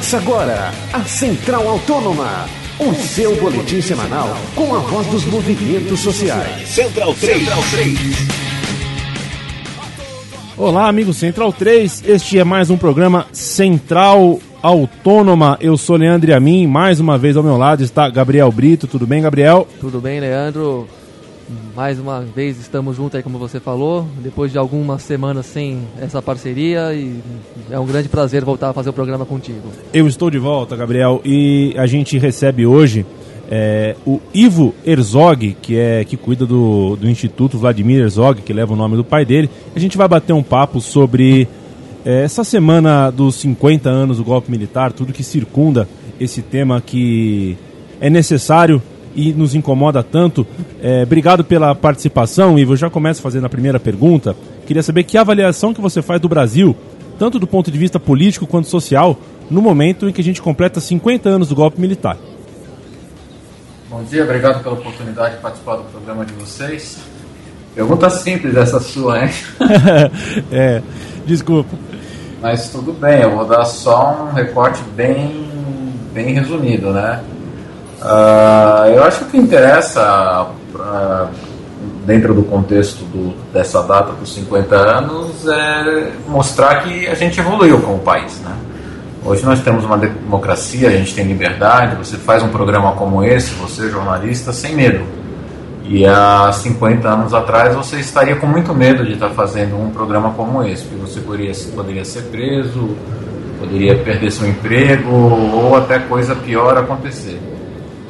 Começa agora a Central Autônoma, o seu boletim semanal com a voz dos movimentos sociais. Central 3. Central 3. Olá, amigo Central 3. Este é mais um programa Central Autônoma. Eu sou Leandro Amin. Mais uma vez ao meu lado está Gabriel Brito. Tudo bem, Gabriel? Tudo bem, Leandro. Mais uma vez estamos juntos aí, como você falou, depois de algumas semanas sem essa parceria e é um grande prazer voltar a fazer o programa contigo. Eu estou de volta, Gabriel, e a gente recebe hoje é, o Ivo Herzog, que é que cuida do, do Instituto Vladimir Herzog, que leva o nome do pai dele. A gente vai bater um papo sobre é, essa semana dos 50 anos do golpe militar, tudo que circunda esse tema que é necessário e nos incomoda tanto. É, obrigado pela participação, Ivo. Eu já começo fazendo a primeira pergunta. Queria saber que avaliação que você faz do Brasil, tanto do ponto de vista político quanto social, no momento em que a gente completa 50 anos do golpe militar. Bom dia, obrigado pela oportunidade de participar do programa de vocês. Pergunta simples essa sua, hein? é, desculpa. Mas tudo bem, eu vou dar só um recorte bem, bem resumido, né? Uh, eu acho que o que interessa uh, dentro do contexto do, dessa data dos 50 anos é mostrar que a gente evoluiu como país. Né? Hoje nós temos uma democracia, a gente tem liberdade, você faz um programa como esse, você jornalista, sem medo. E há 50 anos atrás você estaria com muito medo de estar fazendo um programa como esse, porque você poderia, poderia ser preso, poderia perder seu emprego ou até coisa pior acontecer.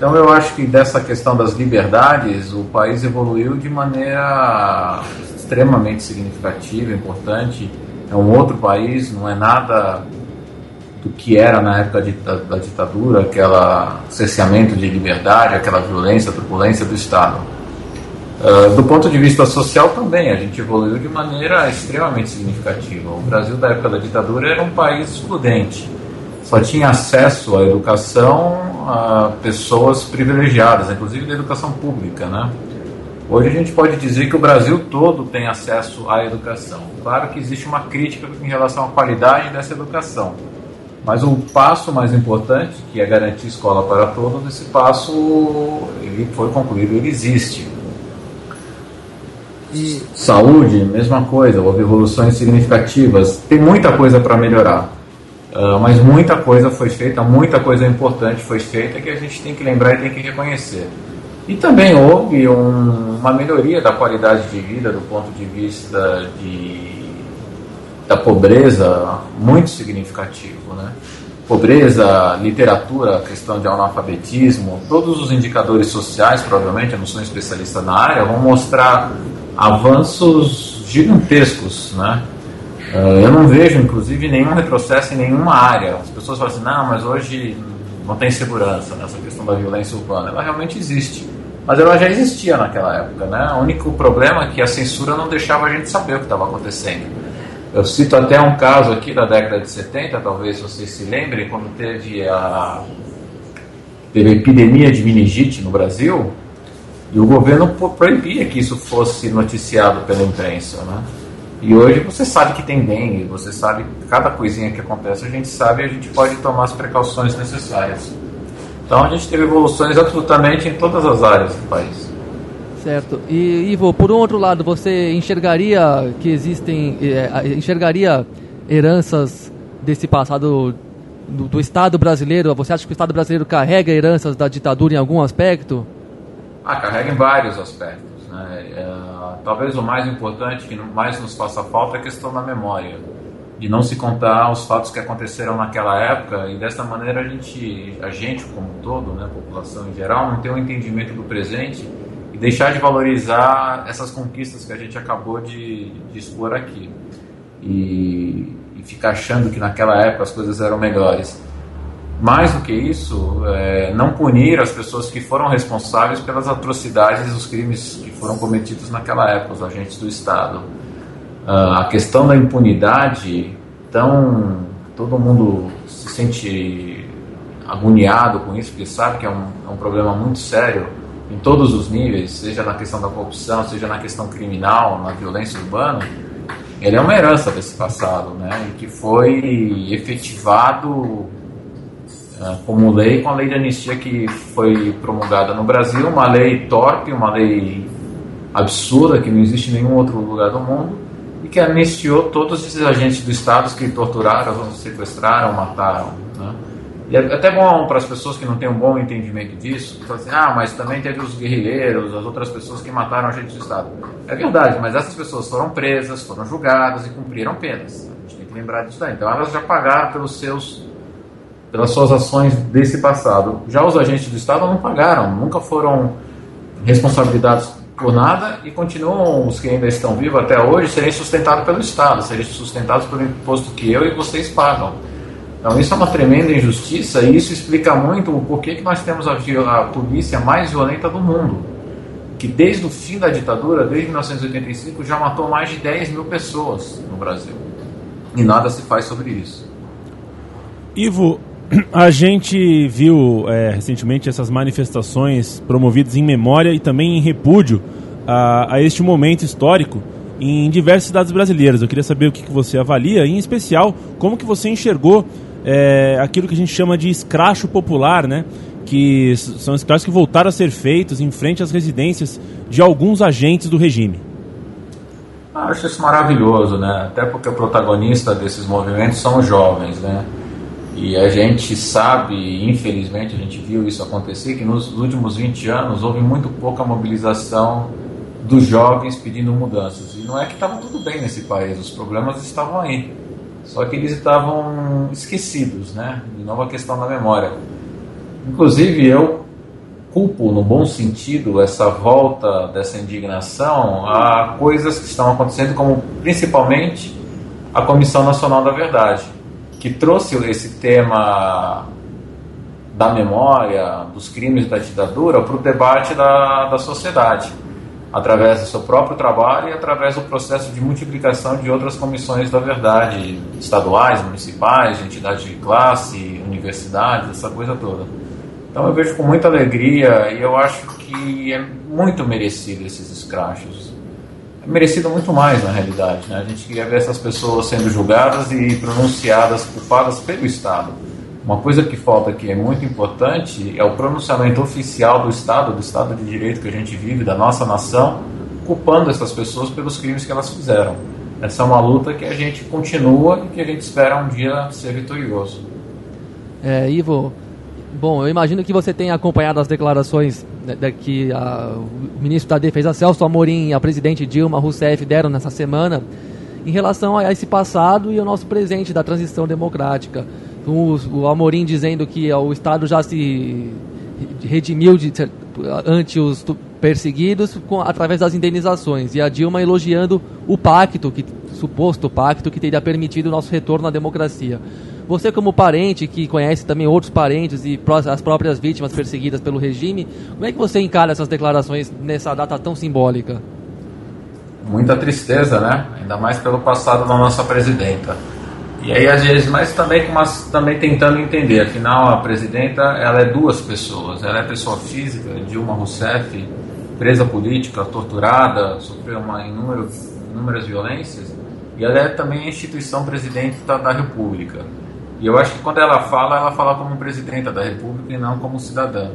Então eu acho que dessa questão das liberdades o país evoluiu de maneira extremamente significativa, importante. É um outro país, não é nada do que era na época da ditadura, aquela cerceamento de liberdade, aquela violência, turbulência do Estado. Uh, do ponto de vista social também, a gente evoluiu de maneira extremamente significativa. O Brasil da época da ditadura era um país excludente só tinha acesso à educação a pessoas privilegiadas, inclusive da educação pública, né? Hoje a gente pode dizer que o Brasil todo tem acesso à educação. Claro que existe uma crítica em relação à qualidade dessa educação, mas o passo mais importante, que é garantir escola para todos, esse passo ele foi concluído, ele existe. E... Saúde, mesma coisa, houve evoluções significativas. Tem muita coisa para melhorar. Uh, mas muita coisa foi feita, muita coisa importante foi feita que a gente tem que lembrar e tem que reconhecer. E também houve um, uma melhoria da qualidade de vida do ponto de vista de, da pobreza muito significativo. Né? Pobreza, literatura, questão de analfabetismo, todos os indicadores sociais, provavelmente, eu não sou um especialista na área, vão mostrar avanços gigantescos. Né? Uh, eu não vejo, inclusive, nenhum retrocesso em nenhuma área. As pessoas falam assim, não, mas hoje não tem segurança nessa questão da violência urbana. Ela realmente existe. Mas ela já existia naquela época, né? O único problema é que a censura não deixava a gente saber o que estava acontecendo. Eu cito até um caso aqui da década de 70, talvez vocês se lembrem, quando teve a, teve a epidemia de meningite no Brasil, e o governo proibia que isso fosse noticiado pela imprensa, né? E hoje você sabe que tem dengue, você sabe cada coisinha que acontece, a gente sabe e a gente pode tomar as precauções necessárias. Então a gente teve evoluções absolutamente em todas as áreas do país. Certo. E Ivo, por um outro lado, você enxergaria que existem, é, enxergaria heranças desse passado do, do, Estado brasileiro? Você acha que o Estado brasileiro carrega heranças da ditadura em algum aspecto? Ah, carrega em vários aspectos. Né? É talvez o mais importante, que mais nos faça falta, é a questão da memória. De não se contar os fatos que aconteceram naquela época e dessa maneira a gente, a gente como um todo, né, a população em geral, não tem um entendimento do presente e deixar de valorizar essas conquistas que a gente acabou de, de expor aqui. E, e ficar achando que naquela época as coisas eram melhores mais do que isso, é, não punir as pessoas que foram responsáveis pelas atrocidades e os crimes que foram cometidos naquela época, os agentes do Estado. Uh, a questão da impunidade, então todo mundo se sente agoniado com isso, porque sabe que é um, é um problema muito sério em todos os níveis, seja na questão da corrupção, seja na questão criminal, na violência urbana. Ele é uma herança desse passado, né, e que foi efetivado como lei com a lei de anistia que foi promulgada no Brasil, uma lei torpe, uma lei absurda que não existe em nenhum outro lugar do mundo e que anistiou todos esses agentes do Estado que torturaram, sequestraram, mataram. Né? E é até bom para as pessoas que não têm um bom entendimento disso, que assim, ah, mas também teve os guerrilheiros, as outras pessoas que mataram agentes do Estado. É verdade, mas essas pessoas foram presas, foram julgadas e cumpriram penas. A gente tem que lembrar disso daí. Então elas já pagaram pelos seus, pelas suas ações desse passado. Já os agentes do Estado não pagaram, nunca foram responsabilizados por nada e continuam os que ainda estão vivos até hoje serem sustentados pelo Estado, serem sustentados pelo imposto que eu e vocês pagam. Então isso é uma tremenda injustiça e isso explica muito o porquê que nós temos a, a polícia mais violenta do mundo, que desde o fim da ditadura, desde 1985, já matou mais de 10 mil pessoas no Brasil. E nada se faz sobre isso. Ivo, a gente viu é, recentemente essas manifestações promovidas em memória e também em repúdio a, a, este momento histórico em diversas cidades brasileiras. Eu queria saber o que, que você avalia, em especial como que você enxergou é, aquilo que a gente chama de escracho popular, né? que são escrachos que voltaram a ser feitos em frente às residências de alguns agentes do regime. Acho isso maravilhoso, né? Até porque o protagonista desses movimentos são os jovens, né? E a gente sabe, infelizmente, a gente viu isso acontecer, que nos últimos 20 anos houve muito pouca mobilização dos jovens pedindo mudanças. E não é que estava tudo bem nesse país, os problemas estavam aí. Só que eles estavam esquecidos, né? De novo a questão da memória. Inclusive, eu culpo, no bom sentido, essa volta dessa indignação a coisas que estão acontecendo, como principalmente a Comissão Nacional da Verdade que trouxe esse tema da memória, dos crimes da ditadura, para o debate da, da sociedade, através do seu próprio trabalho e através do processo de multiplicação de outras comissões da verdade, estaduais, municipais, entidades de classe, universidades, essa coisa toda. Então eu vejo com muita alegria e eu acho que é muito merecido esses escrachos merecido muito mais na realidade. Né? A gente queria ver essas pessoas sendo julgadas e pronunciadas culpadas pelo Estado. Uma coisa que falta aqui é muito importante é o pronunciamento oficial do Estado, do Estado de Direito que a gente vive, da nossa nação, culpando essas pessoas pelos crimes que elas fizeram. Essa é uma luta que a gente continua e que a gente espera um dia ser vitorioso. É, Ivo, bom, eu imagino que você tenha acompanhado as declarações né, que a, o ministro da Defesa Celso Amorim e a presidente Dilma Rousseff deram nessa semana em relação a esse passado e ao nosso presente da transição democrática. O, o Amorim dizendo que o Estado já se redimiu de, ante os perseguidos com, através das indenizações e a Dilma elogiando o pacto, que suposto pacto que teria permitido o nosso retorno à democracia. Você, como parente, que conhece também outros parentes e as próprias vítimas perseguidas pelo regime, como é que você encara essas declarações nessa data tão simbólica? Muita tristeza, né? Ainda mais pelo passado da nossa presidenta. E aí, às vezes, mas também, mas também tentando entender, afinal, a presidenta ela é duas pessoas. Ela é pessoa física, Dilma Rousseff, presa política, torturada, sofreu uma inúmero, inúmeras violências, e ela é também a instituição presidente da, da República. E eu acho que quando ela fala, ela fala como presidenta da República e não como cidadã.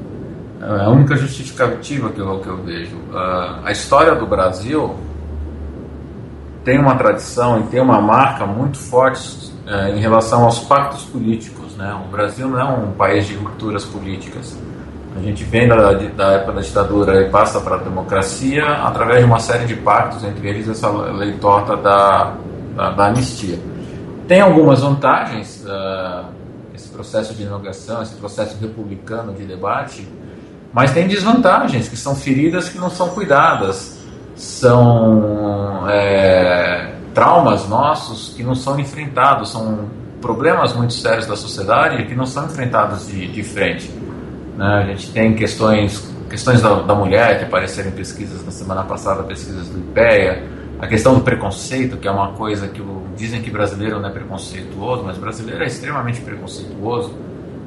É a única justificativa que eu, que eu vejo. Uh, a história do Brasil tem uma tradição e tem uma marca muito forte uh, em relação aos pactos políticos. Né? O Brasil não é um país de rupturas políticas. A gente vem da, da época da ditadura e passa para a democracia através de uma série de pactos, entre eles essa lei torta da, da, da anistia. Tem algumas vantagens uh, esse processo de inauguração, esse processo republicano de debate, mas tem desvantagens, que são feridas que não são cuidadas, são é, traumas nossos que não são enfrentados, são problemas muito sérios da sociedade que não são enfrentados de, de frente. Né? A gente tem questões, questões da, da mulher que apareceram em pesquisas na semana passada, pesquisas do IPEA, a questão do preconceito, que é uma coisa que o, dizem que brasileiro não é preconceituoso, mas brasileiro é extremamente preconceituoso.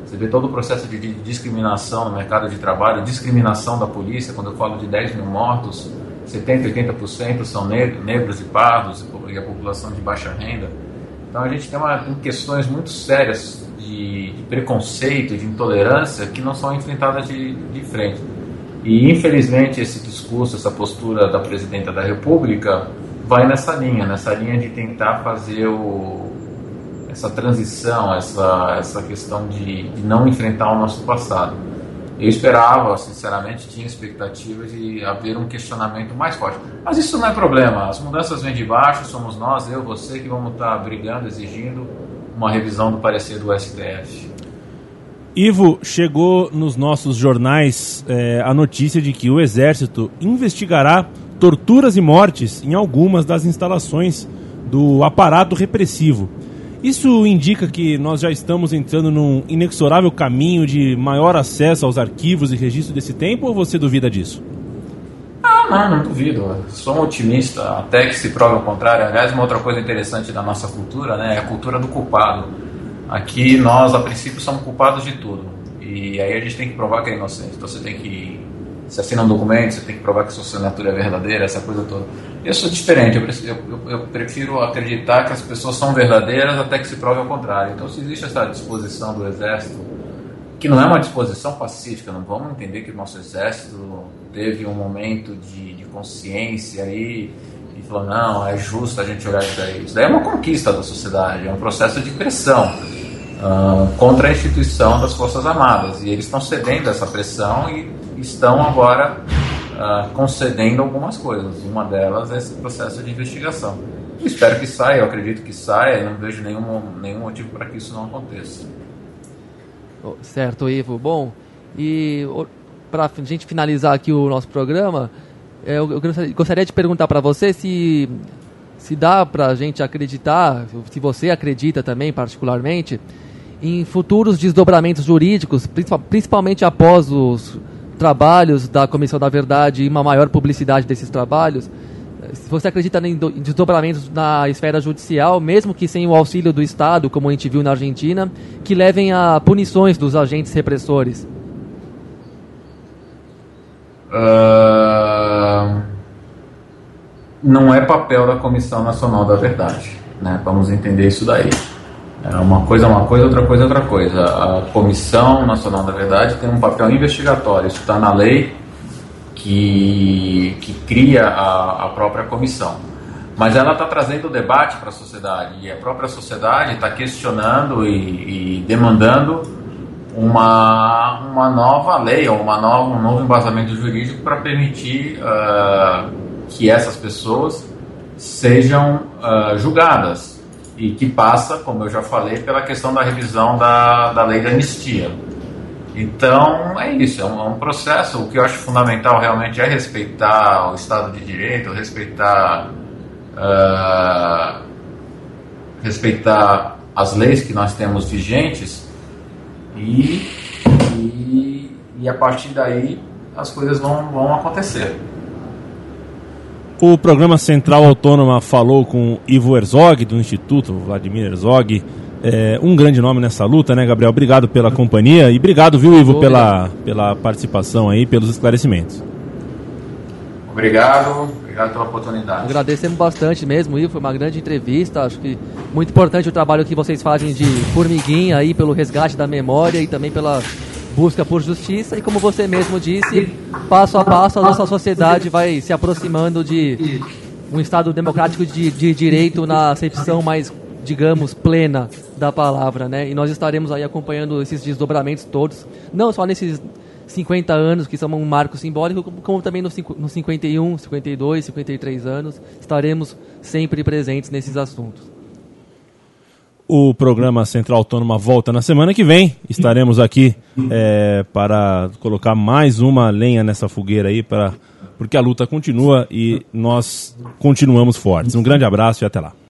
Você vê todo o processo de discriminação no mercado de trabalho, discriminação da polícia. Quando eu falo de 10 mil mortos, 70%, 80% são negros, negros e pardos e a população de baixa renda. Então a gente tem, uma, tem questões muito sérias de, de, preconceito, de intolerância que não são enfrentadas de, de frente. E infelizmente esse discurso, essa postura da presidenta da República vai nessa linha, nessa linha de tentar fazer o, essa transição, essa, essa questão de, de não enfrentar o nosso passado. Eu esperava, sinceramente, tinha expectativas de haver um questionamento mais forte. Mas isso não é problema. As mudanças vêm de baixo, somos nós, eu, você, que vamos estar brigando, exigindo uma revisão do parecer do STF. Ivo, chegou nos nossos jornais é, a notícia de que o Exército investigará torturas e mortes em algumas das instalações do aparato repressivo. Isso indica que nós já estamos entrando num inexorável caminho de maior acesso aos arquivos e registros desse tempo ou você duvida disso? Ah, não, não duvido. Sou um otimista, até que se prove o contrário. Aliás, uma outra coisa interessante da nossa cultura né, é a cultura do culpado. Aqui nós, a princípio, somos culpados de tudo. E aí a gente tem que provar que é inocente. Então você tem que. Se assina um documento, você tem que provar que sua assinatura é verdadeira, essa coisa toda. Eu sou diferente, eu, eu, eu, prefiro acreditar que as pessoas são verdadeiras até que se prove ao contrário. Então, se existe essa disposição do Exército, que não é uma disposição pacífica, não vamos entender que o nosso Exército teve um momento de, de consciência aí e falou: não, é justo a gente olhar isso daí. Isso daí é uma conquista da sociedade, é um processo de pressão. Contra a instituição das Forças Armadas. E eles estão cedendo essa pressão e estão agora uh, concedendo algumas coisas. Uma delas é esse processo de investigação. Eu espero que saia, eu acredito que saia, não vejo nenhum, nenhum motivo para que isso não aconteça. Certo, Ivo. Bom, e para a gente finalizar aqui o nosso programa, é, eu, gostaria de perguntar para você se, se dá para a gente acreditar, se você acredita também particularmente, em futuros desdobramentos jurídicos, principalmente após os trabalhos da Comissão da Verdade e uma maior publicidade desses trabalhos, se você acredita em desdobramentos na esfera judicial, mesmo que sem o auxílio do Estado, como a gente viu na Argentina, que levem a punições dos agentes repressores? Uh, não é papel da Comissão Nacional da Verdade. Né? Vamos entender isso daí. É uma coisa é uma coisa, outra coisa é outra coisa. A Comissão Nacional da Verdade tem um papel investigatório, isso está na lei que, que cria a, a própria comissão. Mas ela está trazendo debate para a sociedade e a própria sociedade está questionando e, e, demandando uma, uma nova lei ou uma nova, um novo embasamento jurídico para permitir uh, que essas pessoas sejam uh, julgadas e que passa, como eu já falei, pela questão da revisão da, da lei da anistia. Então é isso, é um, é um, processo. O que eu acho fundamental realmente é respeitar o Estado de Direito, respeitar, uh, respeitar as leis que nós temos vigentes e, e, e a partir daí as coisas vão, vão acontecer. O programa Central Autônoma falou com Ivo Herzog, do Instituto Vladimir Herzog. É, um grande nome nessa luta, né, Gabriel? Obrigado pela companhia e obrigado, viu, Ivo, pela, pela participação aí, pelos esclarecimentos. Obrigado, obrigado pela oportunidade. Agradecemos bastante mesmo, Ivo, foi uma grande entrevista. Acho que muito importante o trabalho que vocês fazem de formiguinha aí pelo resgate da memória e também pela busca por justiça e como você mesmo disse, passo a passo a nossa sociedade vai se aproximando de um Estado democrático de, de direito na acepção mais, digamos, plena da palavra, né? E nós estaremos aí acompanhando esses desdobramentos todos, não só nesses 50 anos, que são um marco simbólico, como também nos 51, 52, 53 anos, estaremos sempre presentes nesses assuntos. O programa Central Autônoma volta na semana que vem. Estaremos aqui é, para colocar mais uma lenha nessa fogueira aí, para, porque a luta continua e nós continuamos fortes. Um grande abraço e até lá.